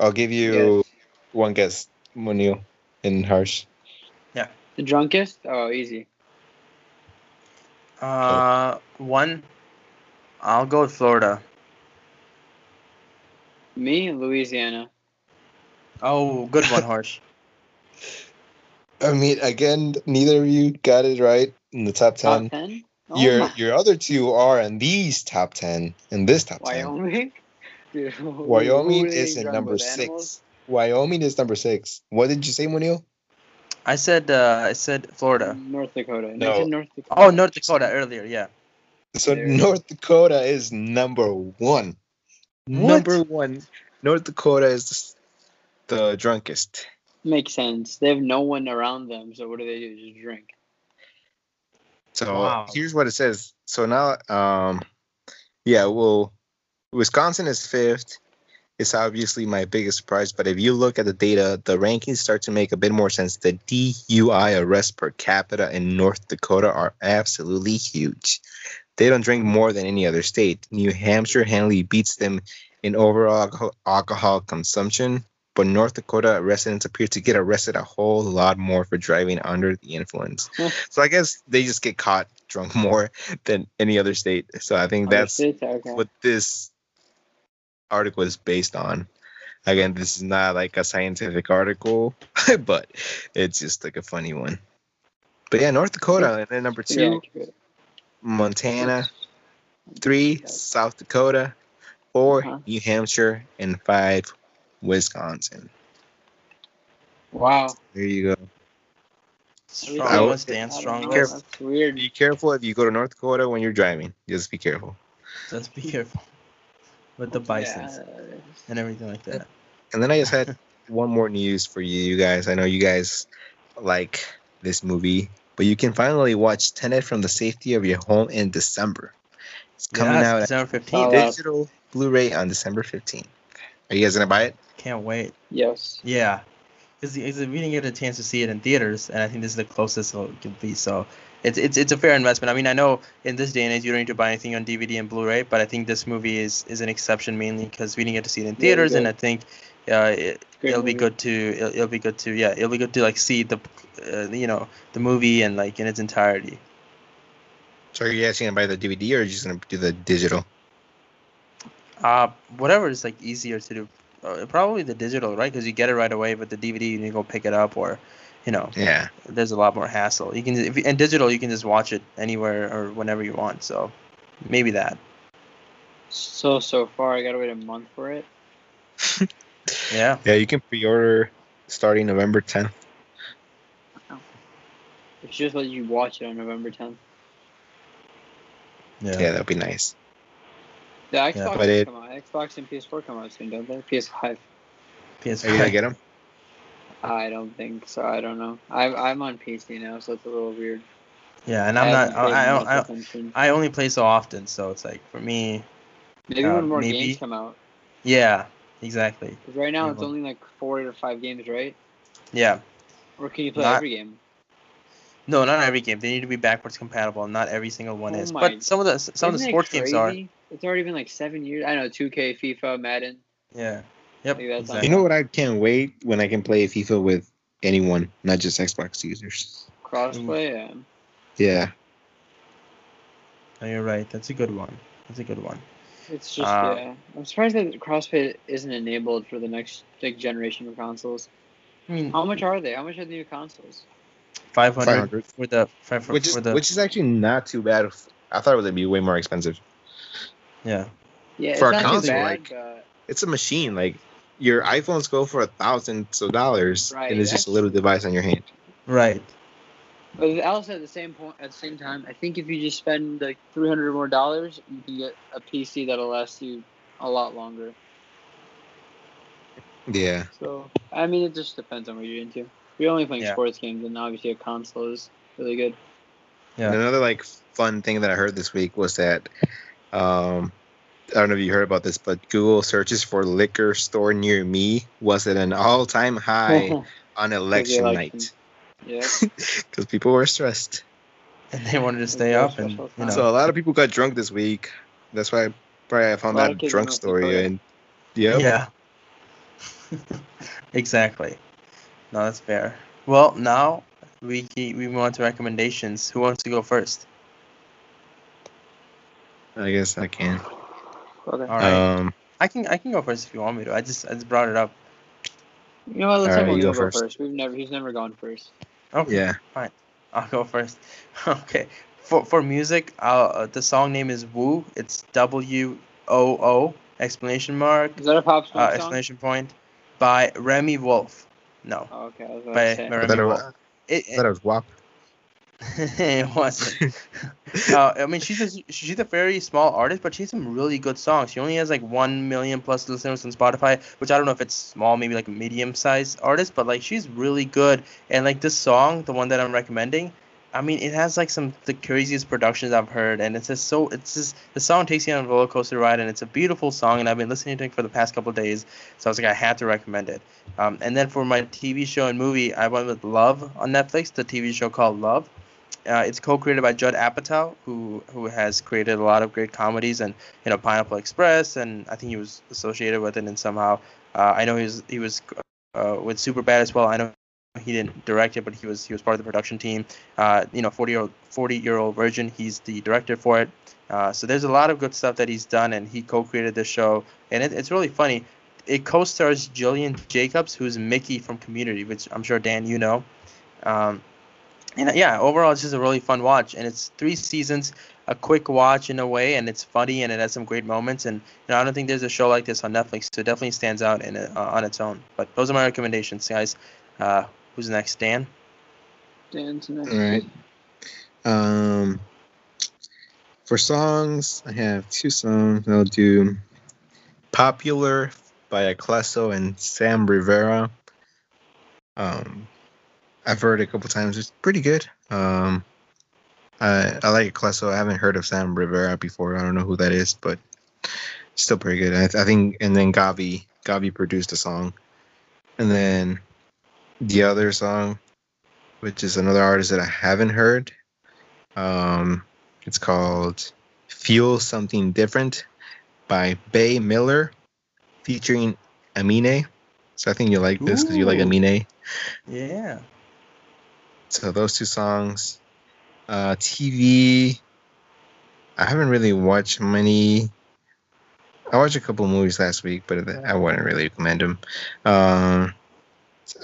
I'll give you Yes. one guess, Munil and Harsh. Yeah. The drunkest? Oh, easy. Uh, one. I'll go with Florida. Me, Louisiana. Oh, good one, Harsh. I mean, again, neither of you got it right in the top ten. Top ten. Oh your my- your other two are in these top ten. In this top ten, Wyoming. Dude, Wyoming is they in number six. animals? Wyoming is number six. What did you say, Munil? I said. Uh, I said Florida. North Dakota. No. No. North Dakota. Oh, North Dakota earlier. Yeah. So There. North Dakota is number one. What? Number one. North Dakota is the drunkest. Makes sense. They have no one around them, so what do they do? Just drink. So Wow. here's what it says. So now, um, yeah, well, Wisconsin is fifth. It's obviously my biggest surprise, but if you look at the data, the rankings start to make a bit more sense. The DUI arrests per capita in North Dakota are absolutely huge. They don't drink more than any other state. New Hampshire handily beats them in overall alcohol, consumption, but North Dakota residents appear to get arrested a whole lot more for driving under the influence. so I guess they just get caught drunk more than any other state. So I think that's okay. what this article is based on. Again, this is not like a scientific article, but it's just like a funny one. But yeah, North Dakota, and then number two. Montana, three, South Dakota, 4 Uh-huh. New Hampshire, and five, Wisconsin. Wow. There you go. Strong I one, would- stand strong. know, one. Careful. That's weird. Be careful if you go to North Dakota when you're driving. Just be careful. Just be careful with the bisons Yeah. and everything like that. And then I just had one more news for you, you guys. I know you guys like this movie, but you can finally watch Tenet from the safety of your home in December. It's coming Yes, out December fifteenth. Digital Blu-ray on December fifteenth. wow. because we didn't get a chance to see it in theaters, and I think this is the closest it'll be. So it's it's it's a fair investment. I mean, I know in this day and age you don't need to buy anything on DVD and Blu-ray, but I think this movie is is an exception mainly because we didn't get to see it in theaters, and I think uh, it, will be good to it'll, it'll, be good to yeah it'll be good to like see the uh, you know the movie and like in its entirety. So are you actually gonna buy the DVD or are you just gonna do the digital? Uh, whatever is like easier to do. Uh, probably the digital, right? Because you get it right away, but the DVD you need to go pick it up or you know, yeah, there's a lot more hassle. You can if and digital you can just watch it anywhere or whenever you want. So maybe that. So so far, I gotta wait a month for it. yeah. Yeah, you can pre-order starting November 10th. It's just let you watch it on November 10th. Yeah, yeah that'd be nice. The Xbox yeah, it, come out. Xbox and PS4 come out soon, don't they? PS5. PS5. Are you gonna get them? I don't think so. I don't know. I I'm on PC now, so it's a little weird. Yeah, and I'm I not. I I, I, I, only play so often, so it's like for me. Maybe uh, when more maybe, games come out. Yeah, exactly. Because right now it's only like four or five games, right? Yeah. Or can you play not, every game? No, not every game. They need to be backwards compatible. Not every single one oh is. But some of the some of the sports games are. It's already been like seven years. I know 2K, FIFA, Madden. Yeah. Yep. Exactly. You know what? I can't wait when I can play FIFA with anyone, not just Xbox users. Crossplay, yeah. Yeah. No, you're right. That's a good one. That's a good one. It's just uh, yeah. I'm surprised that crossplay isn't enabled for the next like generation of consoles. I mean, how much are they? How much are the new consoles? 500, 500. for the for, which is for the, which is actually not too bad. I thought it would be way more expensive. Yeah. Yeah, for a console, bad, like but... it's a machine. Like your iPhones go for a thousands of dollars, right, and it's just a little device on your hand. Right. But also at the same point, at the same time, I think if you just spend like three hundred more dollars, you can get a PC that'll last you a lot longer. Yeah. So I mean, it just depends on what you're into. If you're only playing yeah. sports games, then obviously a console is really good. Yeah. And another like fun thing that I heard this week was that um, I don't know if you heard about this, but Google searches for liquor store near me was at an all time high on election, election, night. Yeah. Because people were stressed. And they wanted to stay up. and you know. So a lot of people got drunk this week. That's why probably I found that drunk story. And yeah. Yeah. exactly. No, that's fair. Well, now we we move on to recommendations. Who wants to go first? I guess I can. Okay. All right. Um, I can I can go first if you want me to. I just I just brought it up. You know what? Let's have right, go, go first. We've never he's never gone first. Okay. Yeah. Fine. I'll go first. okay. For for music, uh, the song name is Woo. It's W O O explanation mark. Is that a pop song? Uh, explanation point by Remi Wolf. No. Oh, okay. I was by, by Remi Wolf. It, it, that was WAP. it wasn't. uh, I mean, she's a, she's a very small artist, but she has some really good songs. She only has like one million plus listeners on Spotify, which I don't know if it's small, maybe like medium sized artist, but like she's really good. And like this song, the one that I'm recommending, I mean, it has like some the craziest productions I've heard, and it's just so it's just the song takes you on a roller coaster ride, and it's a beautiful song, and I've been listening to it for the past couple days, so I was like, I had to recommend it. Um, and then for my TV show and movie, I went with Love on Netflix, the TV show called Love. Uh, it's co-created by Judd Apatow, who who has created a lot of great comedies and you know Pineapple Express, and I think he was associated with it and somehow. Uh, I know he was he was uh, with Superbad as well. I know he didn't direct it, but he was he was part of the production team. Uh, you know, 40 year old 40 year old virgin. He's the director for it. Uh, so there's a lot of good stuff that he's done, and he co-created this show, and it, it's really funny. It co-stars Gillian Jacobs, who's Mickey from Community, which I'm sure Dan you know. Um, and yeah, overall, it's just a really fun watch, and it's three seasons, a quick watch in a way, and it's funny and it has some great moments. And you know, I don't think there's a show like this on Netflix, so it definitely stands out in uh, on its own. But those are my recommendations, guys. Uh, who's next, Dan? Dan's next. All right. Um, for songs, I have two songs. I'll do "Popular" by Ecleso and Sam Rivera. Um, I've heard it a couple times. It's pretty good. Um, I I like Ecleso. I haven't heard of Sam Rivera before. I don't know who that is, but still pretty good. I, I think. And then Gavi Gavi produced a song, and then the other song, which is another artist that I haven't heard. Um, it's called "Feel Something Different" by Bea Miller, featuring Amine. So I think you like this because you like Amine. Yeah. So those two songs. Uh, TV. I haven't really watched many. I watched a couple movies last week, but I wouldn't really recommend them. Um,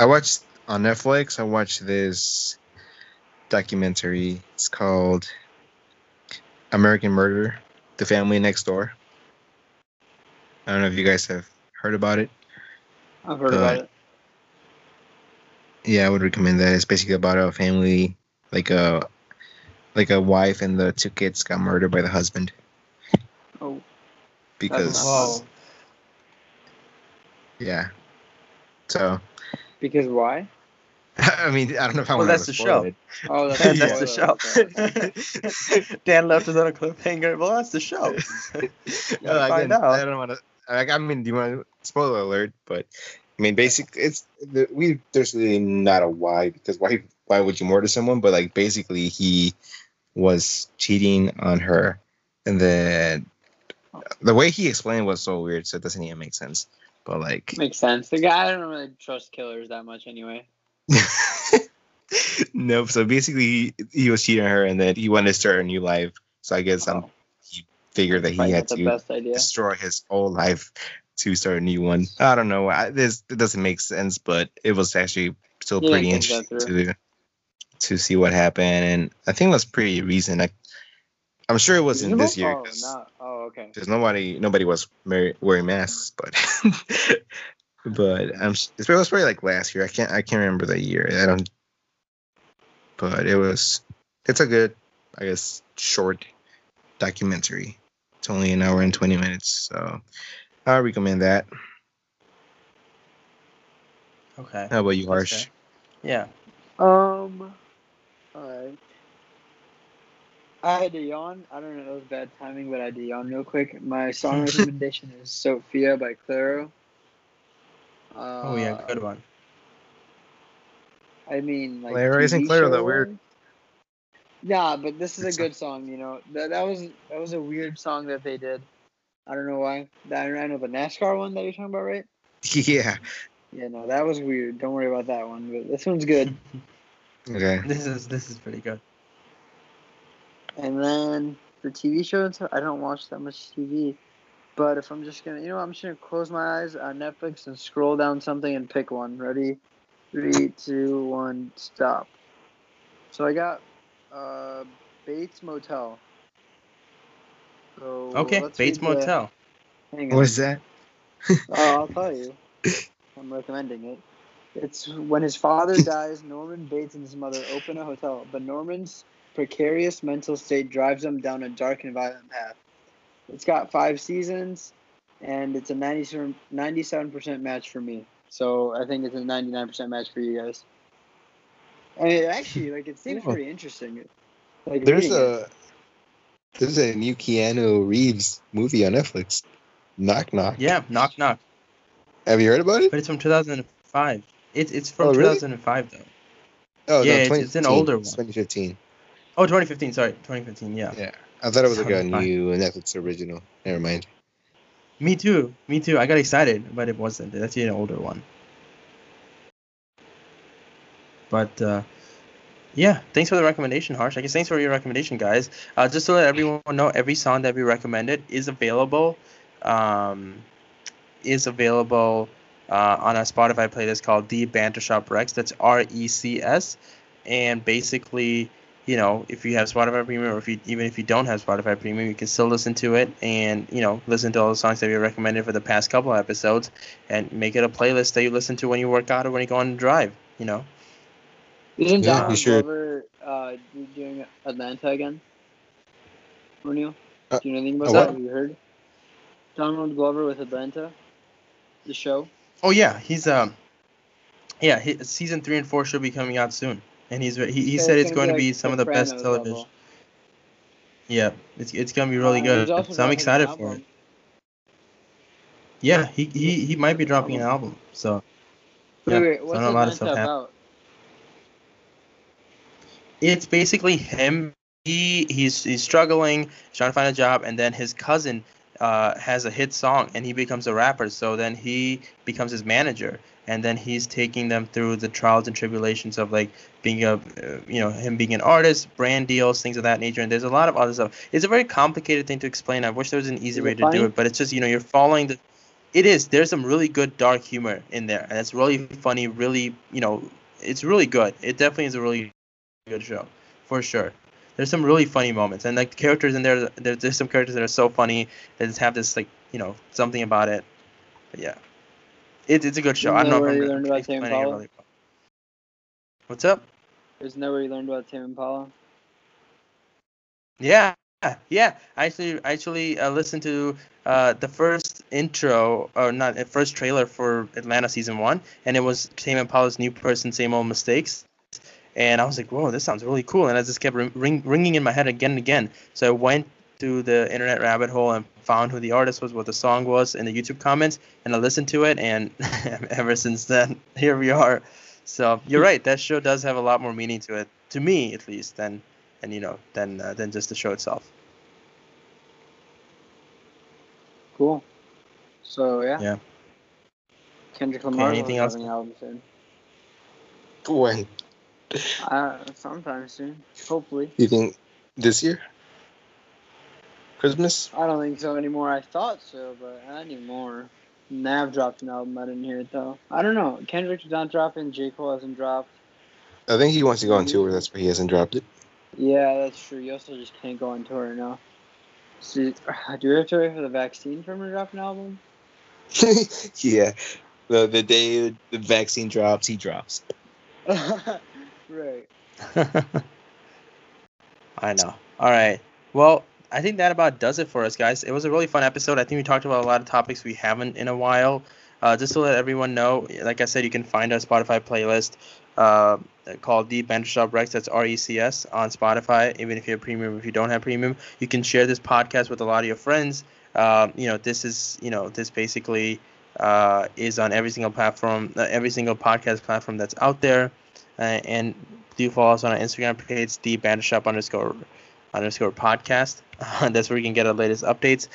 I watched on Netflix. I watched this documentary. It's called American Murder: The Family Next Door. I don't know if you guys have heard about it. I've heard Uh, about it. Yeah, I would recommend that. It's basically about a family, like a like a wife and the two kids got murdered by the husband Oh, because Whoa. yeah. So because why? I mean, I don't know if I Well, want that's to the show. it. Oh, that's, And a that's the show. Dan left us on a cliffhanger. Well, that's the show. No, I, find didn't- out. I don't want to. Like, I mean, do you want to spoiler alert? But I mean, basically, it's the, we. There's really not a why because why? Why would you murder someone? But like, basically, he was cheating on her, and then the way he explained was so weird, so it doesn't even make sense. But like, Makes sense. The guy I don't really trust killers that much anyway. nope. So basically, he, he was cheating on her, and then he wanted to start a new life. So I guess um, Oh, he figured that he had to best idea. destroy his whole life to start a new one. I don't know. I, this it doesn't make sense, but it was actually still Yeah, pretty interesting to to see what happened, and I think was pretty recent. I, I'm sure it wasn't this year Oh, no. oh, okay. there's nobody nobody was wearing masks, but but I'm it was probably like last year. I can't I can't remember the year. I don't. But it was it's a good I guess short documentary. It's only an hour and twenty minutes, so I recommend that. Okay. How about you, Harsh? fair. Yeah. Um. Alright. I had to yawn. I don't know. It was bad timing, but I had to yawn real quick. My song recommendation is Sofia by Clairo. Uh, Oh yeah, good one. I mean, like. Clairo, isn't TV Claro that weird? Yeah, but this is Good a good song. You know that that was that was a weird song that they did. I don't know why. I I know the NASCAR one that you're talking about, right? Yeah. Yeah, no, that was weird. Don't worry about that one. But this one's good. Okay. This is this is pretty good. And then for TV shows, I don't watch that much TV. But if I'm just gonna, you know, what, I'm just gonna close my eyes on Netflix and scroll down something and pick one. Ready? Three, two, one, stop. So I got uh, Bates Motel. So Okay, Bates read the- Motel. What is that? Oh, I'll tell you. I'm recommending it. It's when his father dies, Norman Bates and his mother open a hotel, but Norman's precarious mental state drives him down a dark and violent path. It's got five seasons, and it's a 97 97% match for me. So I think it's a 99% match for you guys. And it actually, like, it seems pretty interesting. Like, There's a it. There's a new Keanu Reeves movie on Netflix. Knock knock. Yeah, knock knock. Have you heard about it? But it's from 2005. It's it's from Oh, really? 2005 though. Oh, Yeah, it's- it's an older one. 2015. Oh, 2015. Sorry, 2015. Yeah. Yeah. I thought it was like a new Netflix original. Never mind. Me too. Me too. I got excited, but it wasn't. That's an older one. But uh, yeah, thanks for the recommendation, Harsh. I guess thanks for your recommendation, guys. Uh, just to let everyone know, every song that we recommended is available. Um, is available uh, on a Spotify playlist called The Banter Shop Recs. That's R E C S, and basically, you know, if you have Spotify Premium, or if you even if you don't have Spotify Premium, you can still listen to it and you know listen to all the songs that we recommended for the past couple episodes, and make it a playlist that you listen to when you work out or when you go on a drive. You know. Isn't Yeah, Donald should. Glover uh, doing Atlanta again? O'Neal? Uh, Do you know anything about what? that? Have you heard? Donald Glover with Atlanta? The show? Oh yeah, he's um, yeah, he, season three and four should be coming out soon, and he's he, he So said it's going to like be some of the best Sopranos television. level. Yeah, it's it's gonna be really Uh, good. So I'm excited for it. Yeah, he, he he might be dropping an album. So Yeah, Wait, wait, so what's not a lot of stuff about? It's basically him. He he's he's struggling, he's trying to find a job, and then his cousin uh, has a hit song, and he becomes a rapper. So then he becomes his manager, and then he's taking them through the trials and tribulations of like being a, uh, you know, him being an artist, brand deals, things of that nature. And there's a lot of other stuff. It's a very complicated thing to explain. I wish there was an easy way to do it, but it's just you know you're following the. It is. There's some really good dark humor in there, and it's really funny. Really, you know, it's really good. It definitely is a really good show, for sure. There's some really funny moments, and like the characters in there, there there's some characters that are so funny that just have this like you know something about it. But yeah, it, it's a good show. I don't know Where if you I'm learned about Tame Impala? really well. What's up? Isn't that where you learned about Tame Impala? Yeah, yeah. I actually I actually uh, listened to uh, the first intro or not the first trailer for Atlanta season one, and it was Tame Impala's "New Person, Same Old Mistakes," and I was like, "Whoa, this sounds really cool!" And I just kept ring, ring, ringing in my head again and again. So I went to the internet rabbit hole and found who the artist was, what the song was, in the YouTube comments, and I listened to it, and ever since then, here we are. So you're right. That show does have a lot more meaning to it, to me at least, than and you know than uh, than just the show itself. Cool. So yeah. Yeah. Kendrick Lamar. anything else? have an album soon. When Uh, sometime soon. Hopefully. you think this year? Christmas? I don't think so anymore. I thought so, but not anymore. Nav dropped an album. I didn't hear it though. I don't know. Kendrick's not dropping. J Cole hasn't dropped. I think he wants to go on tour. That's why he hasn't dropped it. Yeah, that's true. You also just can't go on tour now. So, do we have to wait for the vaccine for him to drop an album? yeah. The the day the vaccine drops, he drops. right. I know. All right. Well, I think that about does it for us, guys. It was a really fun episode. I think we talked about a lot of topics we haven't in a while. Uh, just to let everyone know, like I said, you can find our Spotify playlist uh, called The Banter Shop Recs. That's R E C S on Spotify. Even if you have premium, if you don't have premium, you can share this podcast with a lot of your friends. Um, you know, this is you know this basically uh, is on every single platform, uh, every single podcast platform that's out there. Uh, and do follow us on our Instagram page, the Banter Shop underscore underscore podcast. that's where you can get our latest updates.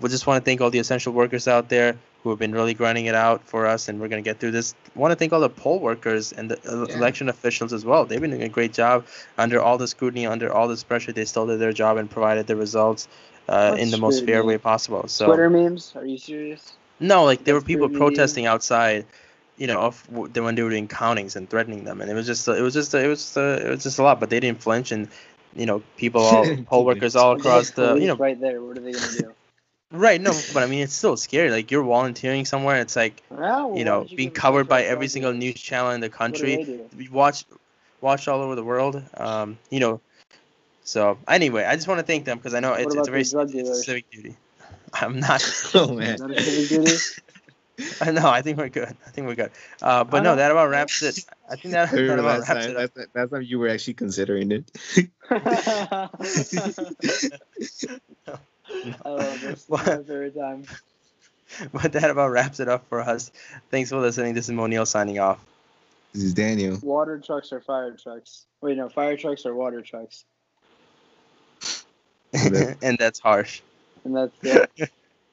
We just want to thank all the essential workers out there who have been really grinding it out for us, and we're going to get through this. want to thank all the poll workers and the uh, Yeah. election officials as well. They've been doing a great job under all the scrutiny, under all this pressure. They still did their job and provided the results uh, in the most fair way possible. So Twitter memes? Are you serious? No, like there were people pretty- protesting outside, you know, of when they were doing countings and threatening them, and it was just, it was just, it was, uh, it was just a lot. But they didn't flinch, and you know, people, all poll workers all across the, you know, right there. What are they gonna do? right? No, but I mean, it's still scary. Like you're volunteering somewhere, it's like Ah, well, you know, don't being covered by every single news channel in the country. they do? We watch, watched all over the world. Um, you know, so anyway, I just want to thank them because I know it's, it's a very the drug it's a dealers? civic duty. I'm not. Oh man. Is that a civic duty? no, I think we're good. I think we're good. Uh, but no, that about wraps it. I think that, I that about last wraps time, it up. last, last time you were actually considering it. I love this. What? Every time. But that about wraps it up for us. Thanks for listening. This is Moniel signing off. This is Daniel. Water trucks or fire trucks? Wait, no, fire trucks or water trucks? And that's harsh. And that's it.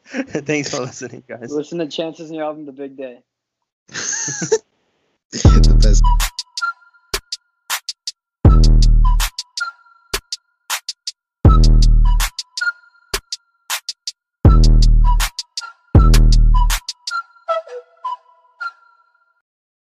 Thanks for listening, guys. Listen to Chances in your album, The Big Day. the best.